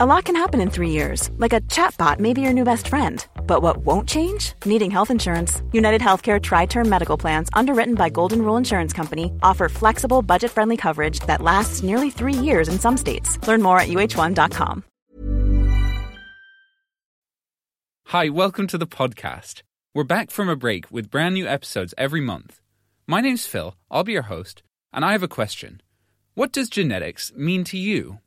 A lot can happen in three years, like a chatbot may be your new best friend. But what won't change? Needing health insurance. United Healthcare Tri Term Medical Plans, underwritten by Golden Rule Insurance Company, offer flexible, budget friendly coverage that lasts nearly three years in some states. Learn more at uh1.com. Hi, welcome to the podcast. We're back from a break with brand new episodes every month. My name's Phil, I'll be your host, and I have a question. What does genetics mean to you?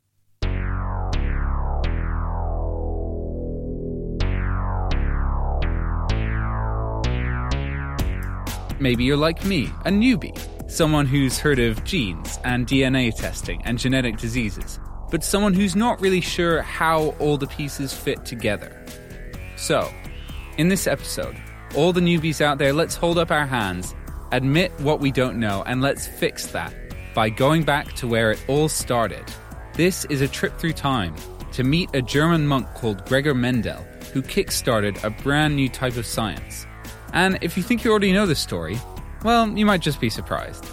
Maybe you're like me, a newbie, someone who's heard of genes and DNA testing and genetic diseases, but someone who's not really sure how all the pieces fit together. So, in this episode, all the newbies out there, let's hold up our hands, admit what we don't know, and let's fix that by going back to where it all started. This is a trip through time to meet a German monk called Gregor Mendel, who kick-started a brand new type of science. And if you think you already know this story, well, you might just be surprised.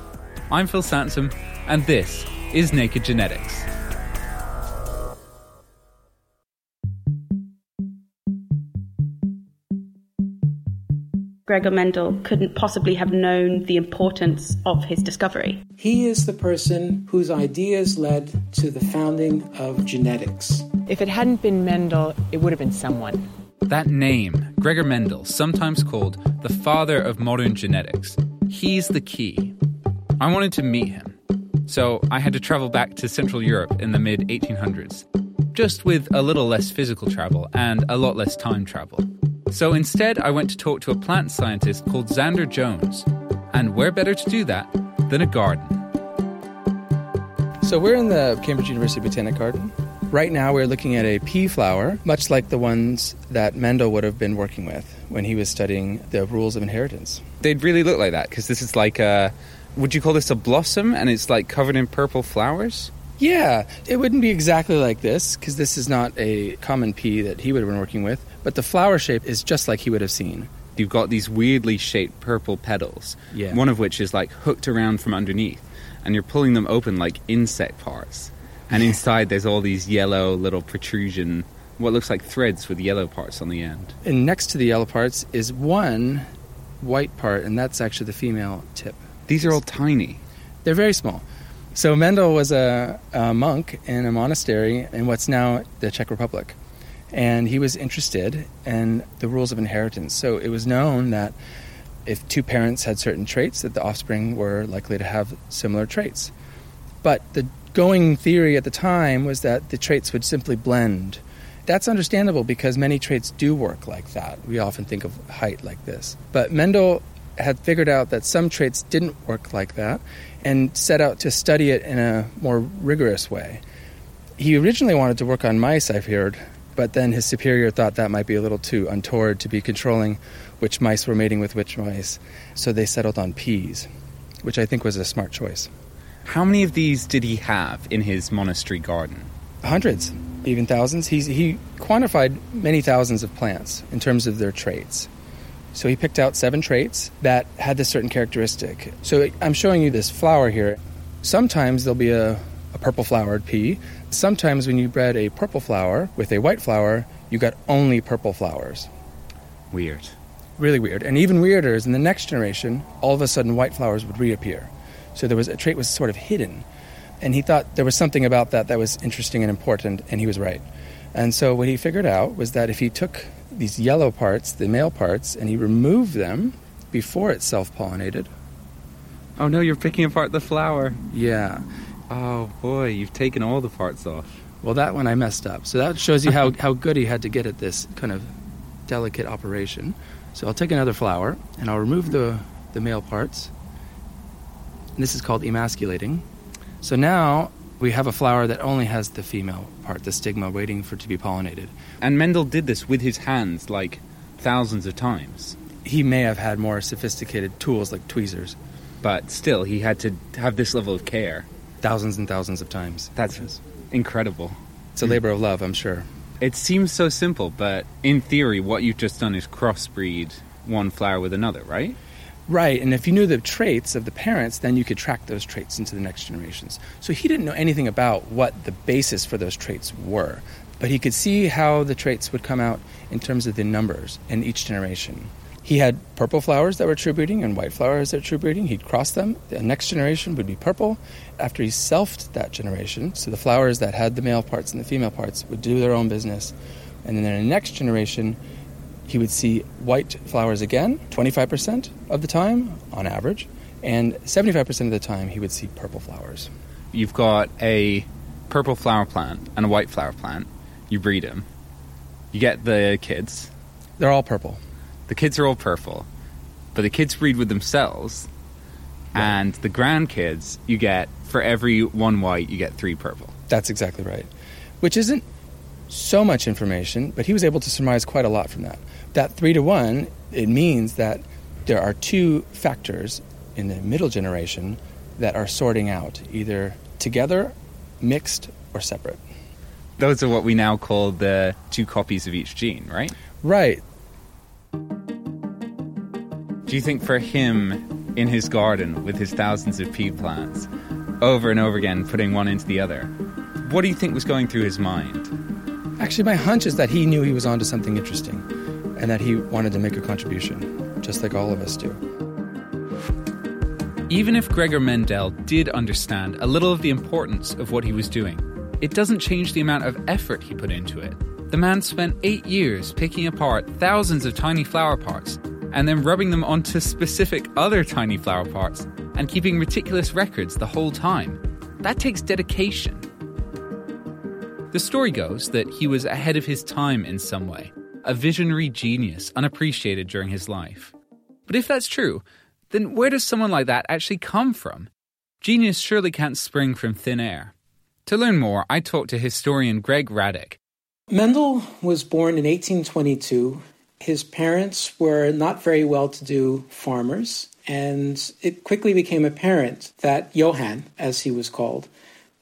I'm Phil Sansom, and this is Naked Genetics. Gregor Mendel couldn't possibly have known the importance of his discovery. He is the person whose ideas led to the founding of genetics. If it hadn't been Mendel, it would have been someone. That name, Gregor Mendel, sometimes called the father of modern genetics, he's the key. I wanted to meet him. So I had to travel back to Central Europe in the mid 1800s, just with a little less physical travel and a lot less time travel. So instead, I went to talk to a plant scientist called Xander Jones. And where better to do that than a garden? So we're in the Cambridge University Botanic Garden. Right now, we're looking at a pea flower, much like the ones that Mendel would have been working with when he was studying the rules of inheritance. They'd really look like that because this is like a. Would you call this a blossom and it's like covered in purple flowers? Yeah, it wouldn't be exactly like this because this is not a common pea that he would have been working with, but the flower shape is just like he would have seen. You've got these weirdly shaped purple petals, Yeah. one of which is like hooked around from underneath, and you're pulling them open like insect parts. And inside there's all these yellow little protrusion, what looks like threads with yellow parts on the end. And next to the yellow parts is one white part, and that's actually the female tip. These are all tiny. They're very small. So Mendel was a, a monk in a monastery in what's now the Czech Republic. And he was interested in the rules of inheritance. So it was known that if two parents had certain traits, that the offspring were likely to have similar traits. But the going theory at the time was that the traits would simply blend. That's understandable because many traits do work like that. We often think of height like this. But Mendel had figured out that some traits didn't work like that and set out to study it in a more rigorous way. He originally wanted to work on mice, I've heard, but then his superior thought that might be a little too untoward to be controlling which mice were mating with which mice. So they settled on peas, which I think was a smart choice. How many of these did he have in his monastery garden? Hundreds, even thousands. He's, he quantified many thousands of plants in terms of their traits. So he picked out seven traits that had this certain characteristic. So I'm showing you this flower here. Sometimes there'll be a, a purple flowered pea. Sometimes when you bred a purple flower with a white flower, you got only purple flowers. Weird. Really weird. And even weirder is in the next generation, all of a sudden white flowers would reappear. So there was a trait was sort of hidden. And he thought there was something about that that was interesting and important, and he was right. And so what he figured out was that if he took these yellow parts, the male parts, and he removed them before it self pollinated, Oh no, you're picking apart the flower. yeah. Oh boy, you've taken all the parts off. Well, that one I messed up. So that shows you how, how good he had to get at this kind of delicate operation. So I'll take another flower and I'll remove the, the male parts. And this is called emasculating. So now we have a flower that only has the female part, the stigma, waiting for it to be pollinated. And Mendel did this with his hands like thousands of times. He may have had more sophisticated tools like tweezers, But still, he had to have this level of care. thousands and thousands of times. That's incredible. It's a hmm. labor of love, I'm sure. It seems so simple, but in theory, what you've just done is crossbreed one flower with another, right? Right, and if you knew the traits of the parents, then you could track those traits into the next generations. So he didn't know anything about what the basis for those traits were. but he could see how the traits would come out in terms of the numbers in each generation. He had purple flowers that were true breeding and white flowers that were true breeding. He'd cross them. The next generation would be purple. After he selfed that generation, so the flowers that had the male parts and the female parts would do their own business. And then in the next generation, he would see white flowers again, 25% of the time on average, and 75% of the time he would see purple flowers. You've got a purple flower plant and a white flower plant. You breed them. You get the kids. They're all purple. The kids are all purple, but the kids breed with themselves. Right. And the grandkids, you get for every one white, you get three purple. That's exactly right. Which isn't so much information, but he was able to surmise quite a lot from that. That three to one, it means that there are two factors in the middle generation that are sorting out, either together, mixed, or separate. Those are what we now call the two copies of each gene, right? Right. Do you think for him in his garden with his thousands of pea plants, over and over again putting one into the other, what do you think was going through his mind? Actually, my hunch is that he knew he was onto something interesting and that he wanted to make a contribution, just like all of us do. Even if Gregor Mendel did understand a little of the importance of what he was doing, it doesn't change the amount of effort he put into it. The man spent eight years picking apart thousands of tiny flower parts and then rubbing them onto specific other tiny flower parts and keeping meticulous records the whole time. That takes dedication. The story goes that he was ahead of his time in some way, a visionary genius unappreciated during his life. But if that's true, then where does someone like that actually come from? Genius surely can't spring from thin air. To learn more, I talked to historian Greg Radick. Mendel was born in 1822 his parents were not very well to do farmers, and it quickly became apparent that Johann, as he was called,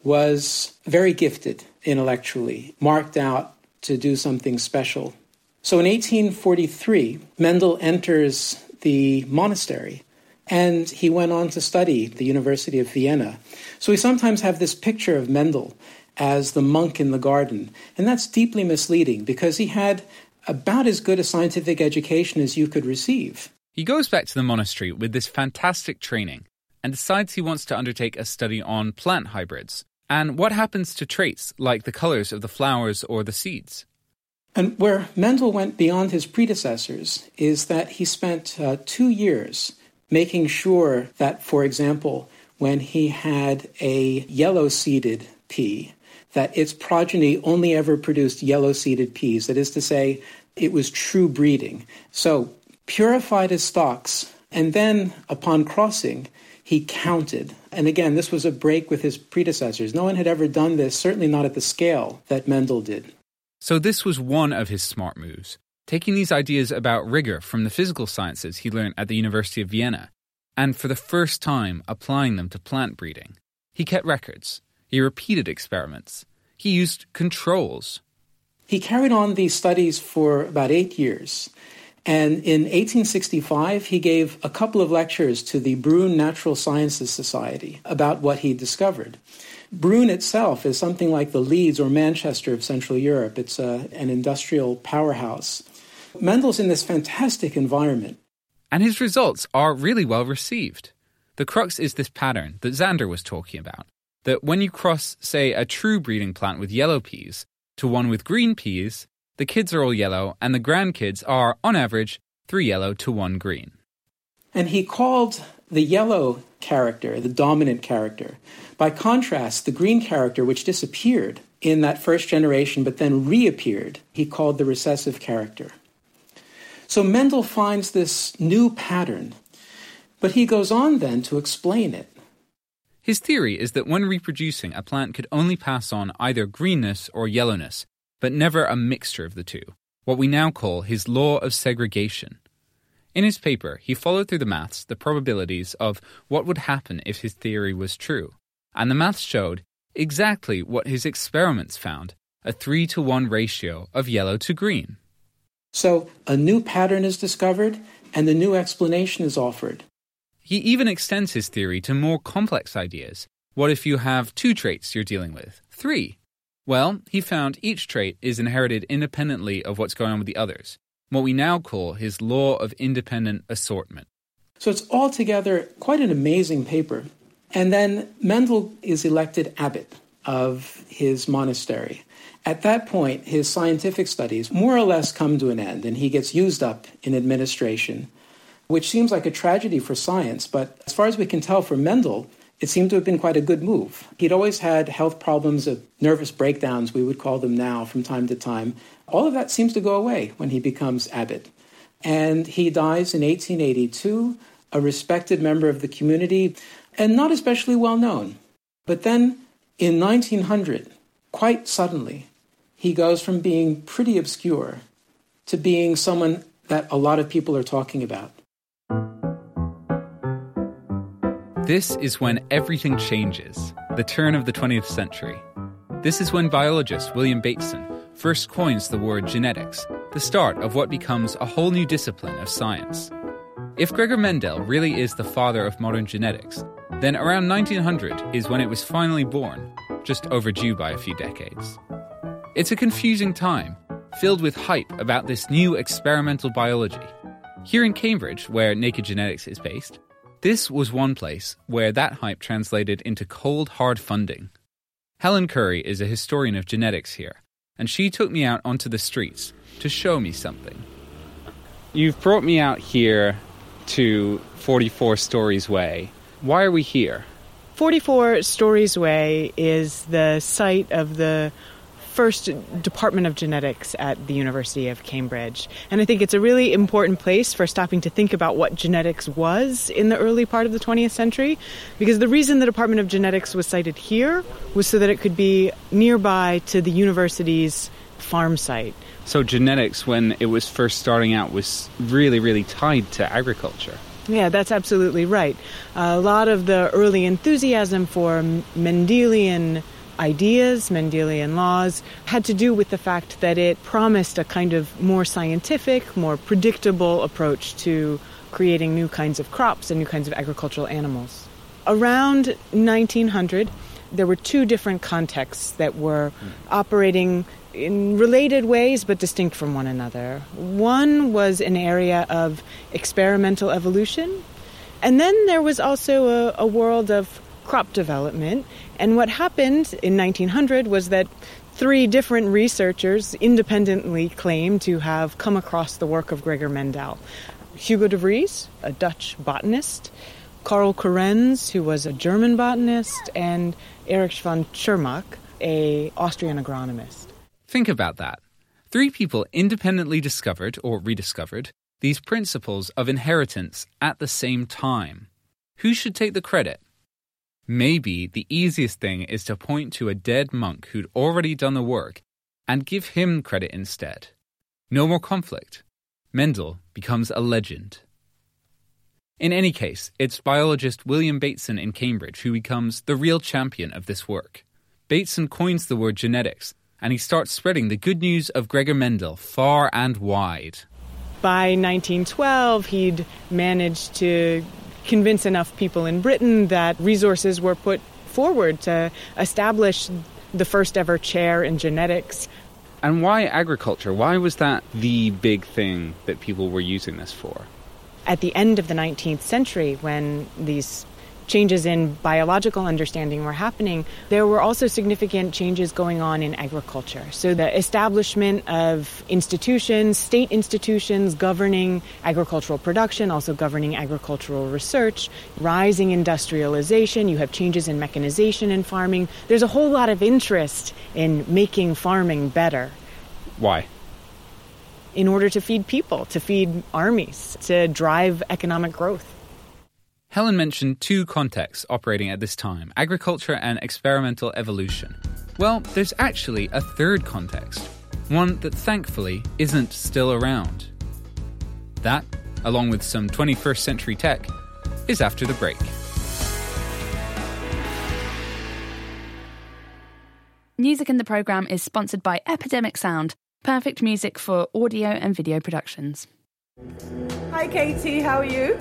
was very gifted intellectually, marked out to do something special. So in 1843, Mendel enters the monastery and he went on to study the University of Vienna. So we sometimes have this picture of Mendel as the monk in the garden, and that's deeply misleading because he had about as good a scientific education as you could receive. He goes back to the monastery with this fantastic training and decides he wants to undertake a study on plant hybrids and what happens to traits like the colors of the flowers or the seeds. And where Mendel went beyond his predecessors is that he spent uh, two years making sure that, for example, when he had a yellow seeded pea, that its progeny only ever produced yellow seeded peas. That is to say, it was true breeding. So, purified his stocks, and then upon crossing, he counted. And again, this was a break with his predecessors. No one had ever done this, certainly not at the scale that Mendel did. So, this was one of his smart moves, taking these ideas about rigor from the physical sciences he learned at the University of Vienna, and for the first time applying them to plant breeding. He kept records, he repeated experiments, he used controls he carried on these studies for about eight years. And in 1865, he gave a couple of lectures to the Brünn Natural Sciences Society about what he discovered. Brünn itself is something like the Leeds or Manchester of Central Europe. It's a, an industrial powerhouse. Mendel's in this fantastic environment. And his results are really well received. The crux is this pattern that Xander was talking about that when you cross, say, a true breeding plant with yellow peas, to one with green peas, the kids are all yellow, and the grandkids are, on average, three yellow to one green. And he called the yellow character the dominant character. By contrast, the green character, which disappeared in that first generation but then reappeared, he called the recessive character. So Mendel finds this new pattern, but he goes on then to explain it. His theory is that when reproducing, a plant could only pass on either greenness or yellowness, but never a mixture of the two, what we now call his law of segregation. In his paper, he followed through the maths the probabilities of what would happen if his theory was true, and the maths showed exactly what his experiments found a 3 to 1 ratio of yellow to green. So, a new pattern is discovered, and a new explanation is offered. He even extends his theory to more complex ideas. What if you have two traits you're dealing with? Three. Well, he found each trait is inherited independently of what's going on with the others, what we now call his law of independent assortment. So it's altogether quite an amazing paper. And then Mendel is elected abbot of his monastery. At that point, his scientific studies more or less come to an end, and he gets used up in administration, which seems like a tragedy for science. But as far as we can tell for Mendel, it seemed to have been quite a good move. He'd always had health problems, of nervous breakdowns, we would call them now, from time to time. All of that seems to go away when he becomes abbot. And he dies in 1882, a respected member of the community, and not especially well known. But then in 1900, quite suddenly, he goes from being pretty obscure to being someone that a lot of people are talking about. This is when everything changes, the turn of the 20th century. This is when biologist William Bateson first coins the word genetics, the start of what becomes a whole new discipline of science. If Gregor Mendel really is the father of modern genetics, then around 1900 is when it was finally born, just overdue by a few decades. It's a confusing time, filled with hype about this new experimental biology. Here in Cambridge, where Naked Genetics is based, this was one place where that hype translated into cold, hard funding. Helen Curry is a historian of genetics here, and she took me out onto the streets to show me something. You've brought me out here to 44 Storey's Way. Why are we here? 44 Storey's Way is the site of the first Department of Genetics at the University of Cambridge. And I think it's a really important place for stopping to think about what genetics was in the early part of the 20th century. Because the reason the Department of Genetics was sited here was so that it could be nearby to the university's farm site. So, genetics, when it was first starting out, was really, really tied to agriculture. Yeah, that's absolutely right. a lot of the early enthusiasm for Mendelian ideas, Mendelian laws, had to do with the fact that it promised a kind of more scientific, more predictable approach to creating new kinds of crops and new kinds of agricultural animals. Around 1900, there were two different contexts that were operating in related ways but distinct from one another. One was an area of experimental evolution, and then there was also a, a world of crop development. And what happened in 1900 was that three different researchers independently claimed to have come across the work of Gregor Mendel. Hugo de Vries, a Dutch botanist, Karl Correns, who was a German botanist, and Erich von Tschermak, a Austrian agronomist. Think about that. Three people independently discovered or rediscovered these principles of inheritance at the same time. Who should take the credit? Maybe the easiest thing is to point to a dead monk who'd already done the work and give him credit instead. No more conflict. Mendel becomes a legend. In any case, it's biologist William Bateson in Cambridge who becomes the real champion of this work. Bateson coins the word genetics, and he starts spreading the good news of Gregor Mendel far and wide. By 1912, he'd managed to convince enough people in Britain that resources were put forward to establish the first ever chair in genetics. And why agriculture? Why was that the big thing that people were using this for? At the end of the 19th century, when these changes in biological understanding were happening, there were also significant changes going on in agriculture. So, the establishment of institutions, state institutions governing agricultural production, also governing agricultural research, rising industrialization, you have changes in mechanization in farming. There's a whole lot of interest in making farming better. Why? In order to feed people, to feed armies, to drive economic growth. Helen mentioned two contexts operating at this time agriculture and experimental evolution. Well, there's actually a third context, one that thankfully isn't still around. That, along with some 21st century tech, is after the break. Music in the programme is sponsored by Epidemic Sound, perfect music for audio and video productions. Hi, Katie. How are you?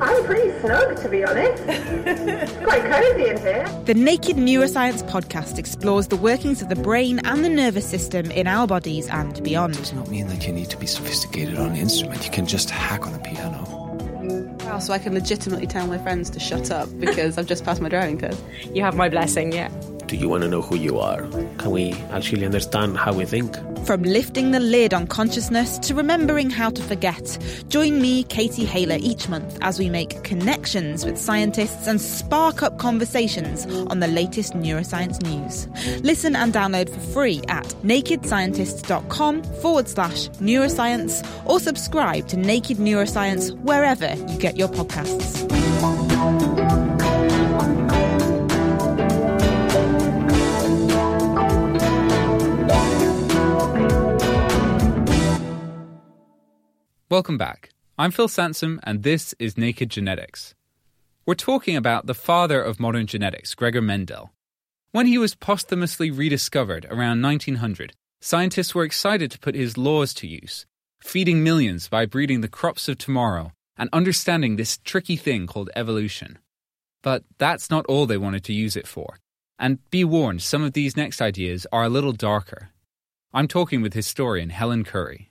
I'm pretty snug, to be honest. It's quite cozy in here. The Naked Neuroscience podcast explores the workings of the brain and the nervous system in our bodies and beyond. It does not mean that you need to be sophisticated on an instrument. You can just hack on the piano. Wow, so I can legitimately tell my friends to shut up because I've just passed my driving test. You have my blessing, yeah. Do you want to know who you are? Can we actually understand how we think? From lifting the lid on consciousness to remembering how to forget, join me, Katie Haylor, each month as we make connections with scientists and spark up conversations on the latest neuroscience news. Listen and download for free at nakedscientist.com forward slash neuroscience or subscribe to Naked Neuroscience wherever you get your podcasts. Welcome back. I'm Phil Sansom, and this is Naked Genetics. We're talking about the father of modern genetics, Gregor Mendel. When he was posthumously rediscovered around 1900, scientists were excited to put his laws to use, feeding millions by breeding the crops of tomorrow and understanding this tricky thing called evolution. But that's not all they wanted to use it for. And be warned, some of these next ideas are a little darker. I'm talking with historian Helen Curry.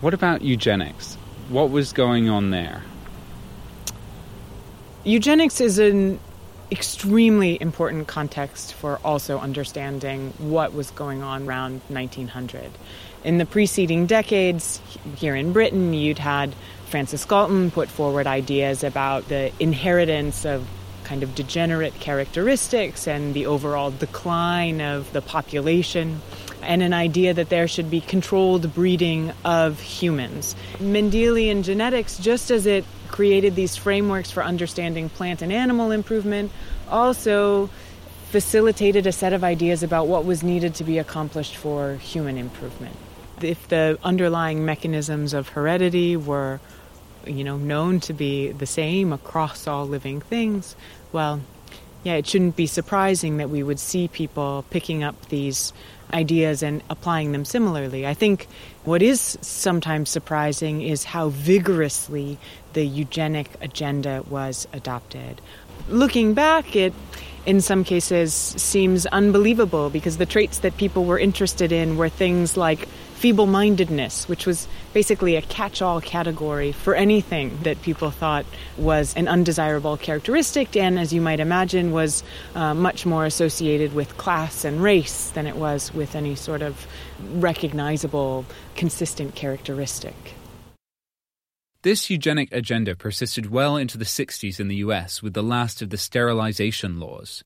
What about eugenics? What was going on there? Eugenics is an extremely important context for also understanding what was going on around 1900. In the preceding decades, here in Britain, you'd had Francis Galton put forward ideas about the inheritance of kind of degenerate characteristics and the overall decline of the population and an idea that there should be controlled breeding of humans. Mendelian genetics, just as it created these frameworks for understanding plant and animal improvement, also facilitated a set of ideas about what was needed to be accomplished for human improvement. If the underlying mechanisms of heredity were you know known to be the same across all living things, well, yeah, it shouldn't be surprising that we would see people picking up these ideas and applying them similarly. I think what is sometimes surprising is how vigorously the eugenic agenda was adopted. Looking back, it in some cases seems unbelievable because the traits that people were interested in were things like feeble mindedness, which was basically a catch all category for anything that people thought was an undesirable characteristic, and as you might imagine, was uh, much more associated with class and race than it was with any sort of recognizable, consistent characteristic. This eugenic agenda persisted well into the 60s in the US with the last of the sterilization laws.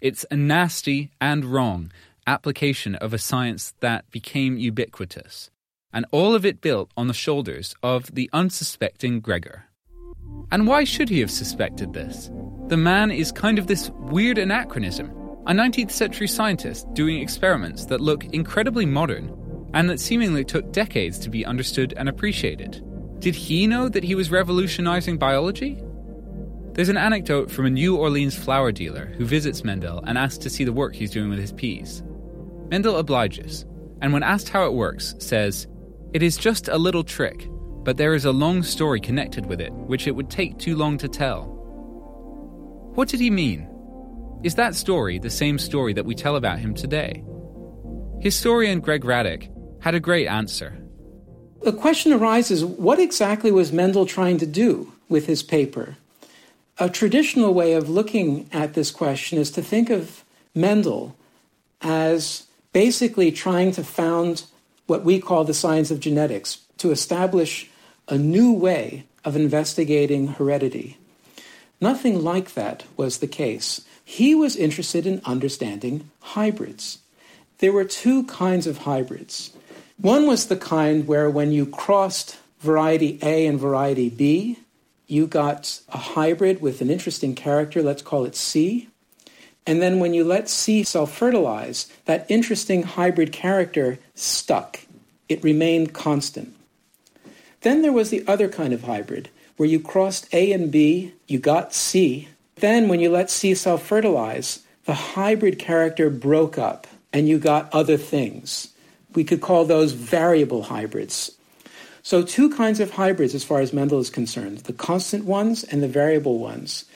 It's a nasty and wrong application of a science that became ubiquitous, and all of it built on the shoulders of the unsuspecting Gregor. And why should he have suspected this? The man is kind of this weird anachronism, a 19th century scientist doing experiments that look incredibly modern and that seemingly took decades to be understood and appreciated. Did he know that he was revolutionizing biology? There's an anecdote from a New Orleans flower dealer who visits Mendel and asks to see the work he's doing with his peas. Mendel obliges, and when asked how it works, says, It is just a little trick, but there is a long story connected with it, which it would take too long to tell. What did he mean? Is that story the same story that we tell about him today? Historian Greg Radick had a great answer. The question arises what exactly was Mendel trying to do with his paper? A traditional way of looking at this question is to think of Mendel as basically trying to found what we call the science of genetics, to establish a new way of investigating heredity. Nothing like that was the case. He was interested in understanding hybrids. There were two kinds of hybrids. One was the kind where when you crossed variety A and variety B, you got a hybrid with an interesting character, let's call it C. And then when you let C self fertilize, that interesting hybrid character stuck. It remained constant. Then there was the other kind of hybrid, where you crossed A and B, you got C. Then when you let C self fertilize, the hybrid character broke up and you got other things. We could call those variable hybrids. So, two kinds of hybrids as far as Mendel is concerned the constant ones and the variable ones.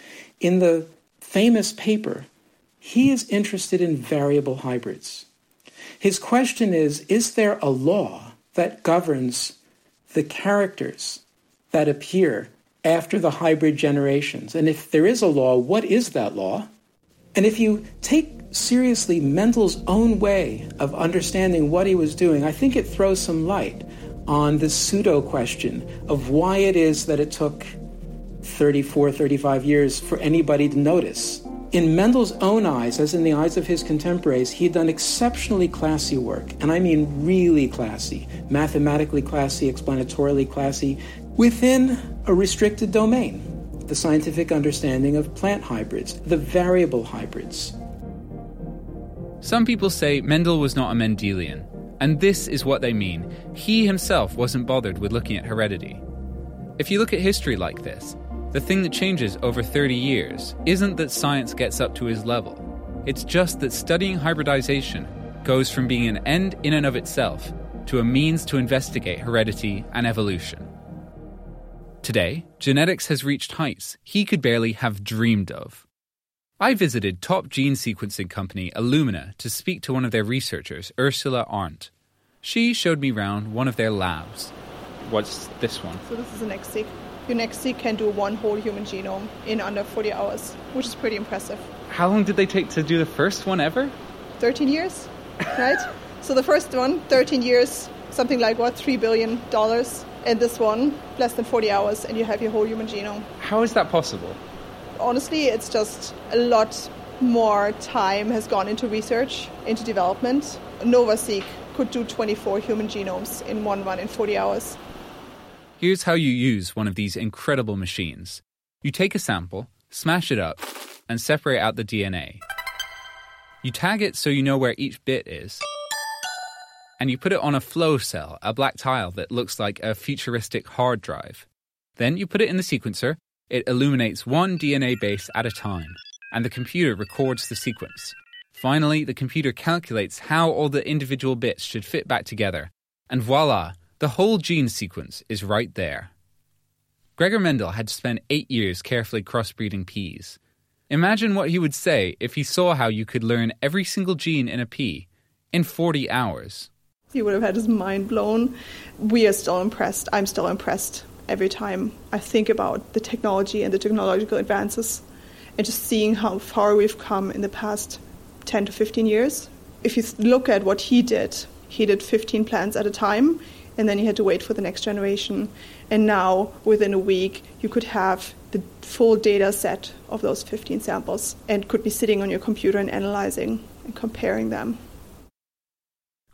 In the famous paper, he is interested in variable hybrids. His question is Is there a law that governs the characters that appear after the hybrid generations? And if there is a law, what is that law? And if you take seriously Mendel's own way of understanding what he was doing, I think it throws some light on the pseudo question of why it is that it took 34, 35 years for anybody to notice. In Mendel's own eyes, as in the eyes of his contemporaries, he had done exceptionally classy work, and I mean really classy, mathematically classy, explanatorily classy, within a restricted domain the scientific understanding of plant hybrids, the variable hybrids. Some people say Mendel was not a Mendelian, and this is what they mean. He himself wasn't bothered with looking at heredity. If you look at history like this, the thing that changes over 30 years isn't that science gets up to his level. It's just that studying hybridization goes from being an end in and of itself to a means to investigate heredity and evolution. Today, genetics has reached heights he could barely have dreamed of. I visited top gene sequencing company Illumina to speak to one of their researchers, Ursula Arndt. She showed me round one of their labs. What's this one? So this is an NextSeq. Your NextSeq can do one whole human genome in under 40 hours, which is pretty impressive. How long did they take to do the first one ever? 13 years, right? so the first one, 13 years, something like what, $3 billion and this one less than 40 hours and you have your whole human genome. How is that possible? Honestly, it's just a lot more time has gone into research, into development. NovaSeq could do 24 human genomes in one run in 40 hours. Here's how you use one of these incredible machines. You take a sample, smash it up, and separate out the DNA. You tag it so you know where each bit is and you put it on a flow cell, a black tile that looks like a futuristic hard drive. Then you put it in the sequencer, it illuminates one DNA base at a time, and the computer records the sequence. Finally, the computer calculates how all the individual bits should fit back together, and voila, the whole gene sequence is right there. Gregor Mendel had to spend eight years carefully crossbreeding peas. Imagine what he would say if he saw how you could learn every single gene in a pea in 40 hours. He would have had his mind blown. We are still impressed. I'm still impressed every time I think about the technology and the technological advances and just seeing how far we've come in the past 10 to 15 years. If you look at what he did, he did 15 plants at a time and then you had to wait for the next generation. And now, within a week, you could have the full data set of those 15 samples and could be sitting on your computer and analyzing and comparing them.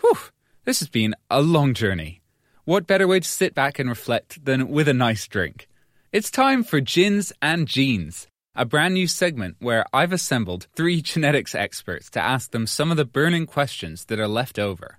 Whew. This has been a long journey. What better way to sit back and reflect than with a nice drink? It's time for Gins and Genes, a brand new segment where I've assembled three genetics experts to ask them some of the burning questions that are left over.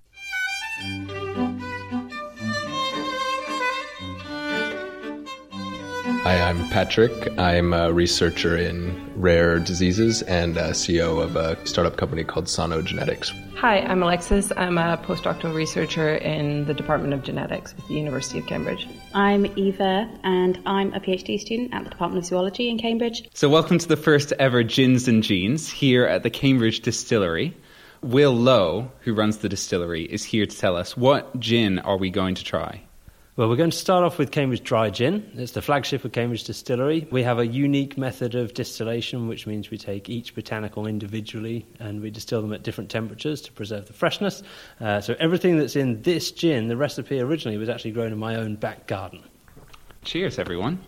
Hi, I'm Patrick. I'm a researcher in rare diseases and CEO of a startup company called Sano Genetics. Hi, I'm Alexis. I'm a postdoctoral researcher in the Department of Genetics at the University of Cambridge. I'm Eva, and I'm a PhD student at the Department of Zoology in Cambridge. So, welcome to the first ever Gins and Genes here at the Cambridge Distillery. Will Lowe, who runs the distillery, is here to tell us what gin are we going to try? Well, we're going to start off with Cambridge Dry Gin. It's the flagship of Cambridge Distillery. We have a unique method of distillation, which means we take each botanical individually and we distill them at different temperatures to preserve the freshness. Uh, so everything that's in this gin, the recipe originally was actually grown in my own back garden. Cheers, everyone.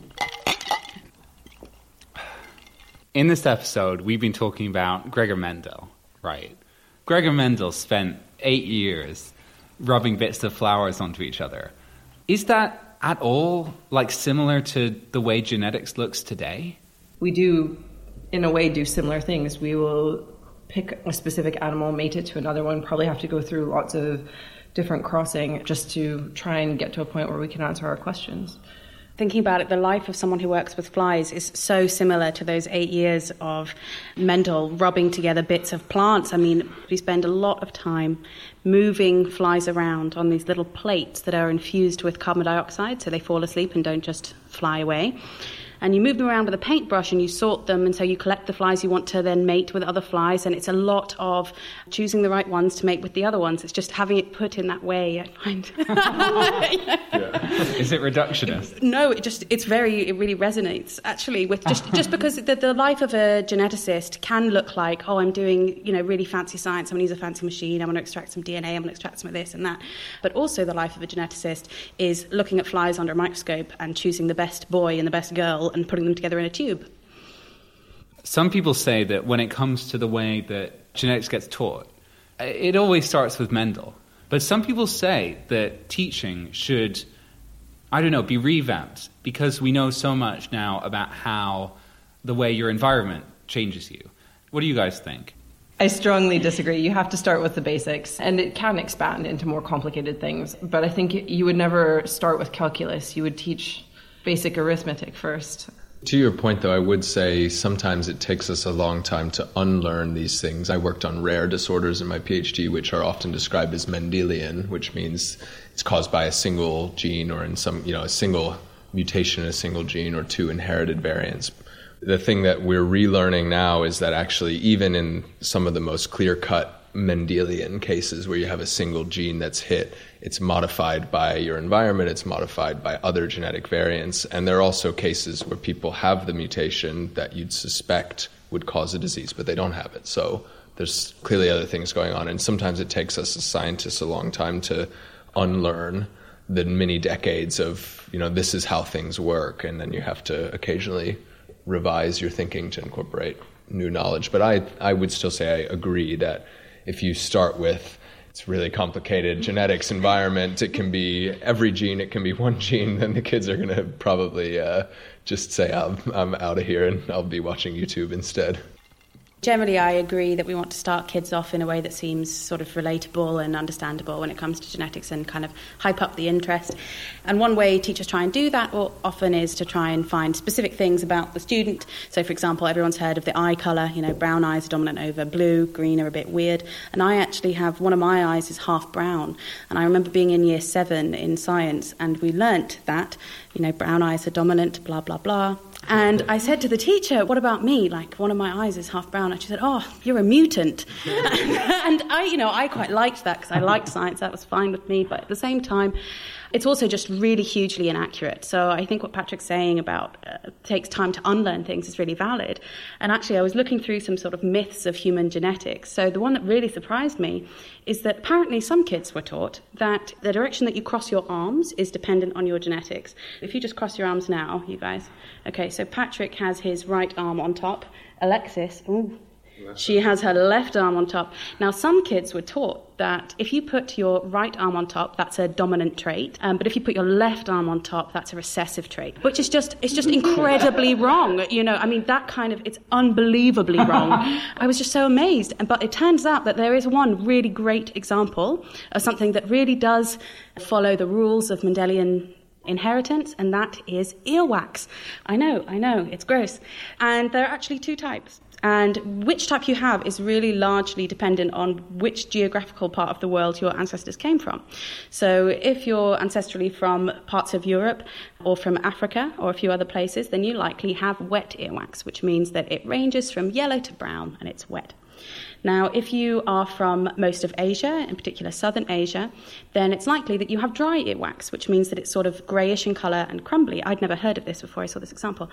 In this episode, we've been talking about Gregor Mendel, right? Gregor Mendel spent eight years rubbing bits of flowers onto each other is that at all like similar to the way genetics looks today? We do, in a way, do similar things. We will pick a specific animal, mate it to another one, probably have to go through lots of different crossing just to try and get to a point where we can answer our questions. Thinking about it, the life of someone who works with flies is so similar to those eight years of Mendel rubbing together bits of plants. I mean, we spend a lot of time moving flies around on these little plates that are infused with carbon dioxide so they fall asleep and don't just fly away and you move them around with a paintbrush and you sort them, and so you collect the flies you want to then mate with other flies, and it's a lot of choosing the right ones to mate with the other ones. It's just having it put in that way, I find. Is it reductionist? No, it just it's very it really resonates actually with just just because the, the life of a geneticist can look like oh I'm doing you know really fancy science I'm going to use a fancy machine I'm going to extract some DNA I'm going to extract some of this and that but also the life of a geneticist is looking at flies under a microscope and choosing the best boy and the best girl and putting them together in a tube. Some people say that when it comes to the way that genetics gets taught, it always starts with Mendel. But some people say that teaching should, I don't know, be revamped because we know so much now about how the way your environment changes you. What do you guys think? I strongly disagree. You have to start with the basics, and it can expand into more complicated things. But I think you would never start with calculus. You would teach basic arithmetic first. To your point, though, I would say sometimes it takes us a long time to unlearn these things. I worked on rare disorders in my PhD, which are often described as Mendelian, which means it's caused by a single gene or in some, you know, a single mutation in a single gene or two inherited variants. The thing that we're relearning now is that actually, even in some of the most clear cut Mendelian cases where you have a single gene that's hit, it's modified by your environment, it's modified by other genetic variants. And there are also cases where people have the mutation that you'd suspect would cause a disease, but they don't have it. So there's clearly other things going on. And sometimes it takes us as scientists a long time to unlearn the many decades of, you know, this is how things work. And then you have to occasionally revise your thinking to incorporate new knowledge. But I, I would still say I agree that if you start with it's really complicated genetics environment. It can be every gene. It can be one gene. Then the kids are going to probably uh, just say, I'm, I'm out of here and I'll be watching YouTube instead. Generally, I agree that we want to start kids off in a way that seems sort of relatable and understandable when it comes to genetics and kind of hype up the interest. And one way teachers try and do that often is to try and find specific things about the student. So, for example, everyone's heard of the eye colour, you know, brown eyes are dominant over blue, green are a bit weird. And I actually have one of my eyes is half brown. And I remember being in year seven in science and we learnt that, you know, brown eyes are dominant, blah, blah, blah. And I said to the teacher, What about me? Like, one of my eyes is half brown. And she said, Oh, you're a mutant. and I, you know, I quite liked that because I liked science. That was fine with me. But at the same time, it's also just really hugely inaccurate. So I think what Patrick's saying about uh, takes time to unlearn things is really valid. And actually, I was looking through some sort of myths of human genetics. So the one that really surprised me is that apparently some kids were taught that the direction that you cross your arms is dependent on your genetics. If you just cross your arms now, you guys. Okay, so Patrick has his right arm on top. Alexis, ooh, she has her left arm on top. Now, some kids were taught that if you put your right arm on top, that's a dominant trait. Um, but if you put your left arm on top, that's a recessive trait, which is just it's just incredibly wrong. You know, I mean, that kind of it's unbelievably wrong. I was just so amazed. But it turns out that there is one really great example of something that really does follow the rules of Mendelian inheritance, and that is earwax. I know, I know, it's gross. And there are actually two types. And which type you have is really largely dependent on which geographical part of the world your ancestors came from. So, if you're ancestrally from parts of Europe or from Africa or a few other places, then you likely have wet earwax, which means that it ranges from yellow to brown and it's wet. Now, if you are from most of Asia, in particular southern Asia, then it's likely that you have dry earwax, which means that it's sort of greyish in colour and crumbly. I'd never heard of this before I saw this example.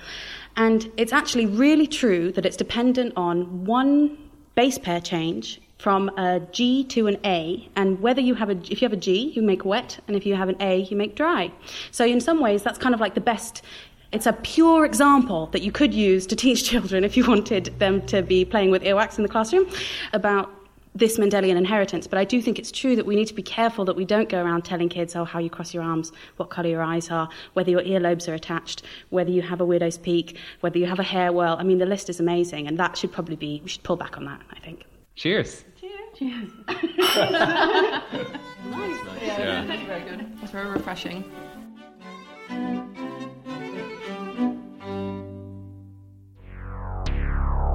And it's actually really true that it's dependent on one base pair change from a G to an A, and whether you have a, if you have a G, you make wet, and if you have an A, you make dry. So in some ways, that's kind of like the best it's a pure example that you could use to teach children if you wanted them to be playing with earwax in the classroom about this Mendelian inheritance. But I do think it's true that we need to be careful that we don't go around telling kids, oh, how you cross your arms, what colour your eyes are, whether your earlobes are attached, whether you have a widow's peak, whether you have a hair whirl. I mean, the list is amazing, and that should probably be, we should pull back on that, I think. Cheers. Cheers. Cheers. nice. Yeah. Very good. It's very refreshing.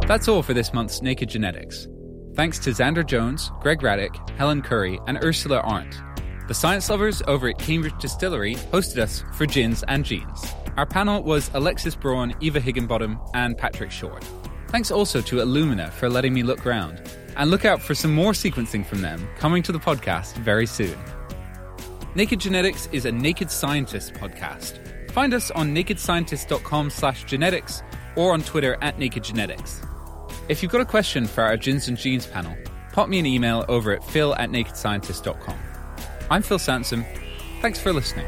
That's all for this month's Naked Genetics. Thanks to Xander Jones, Greg Radick, Helen Curry, and Ursula Arndt. The science lovers over at Cambridge Distillery hosted us for Gins and Genes. Our panel was Alexis Braun, Eva Higginbottom, and Patrick Short. Thanks also to Illumina for letting me look round. And look out for some more sequencing from them coming to the podcast very soon. Naked Genetics is a Naked Scientist podcast. Find us on nakedscientist.com slash genetics or on Twitter at Naked Genetics. If you've got a question for our Gins and Genes panel, pop me an email over at phil at nakedscientist.com. I'm Phil Sansom. Thanks for listening.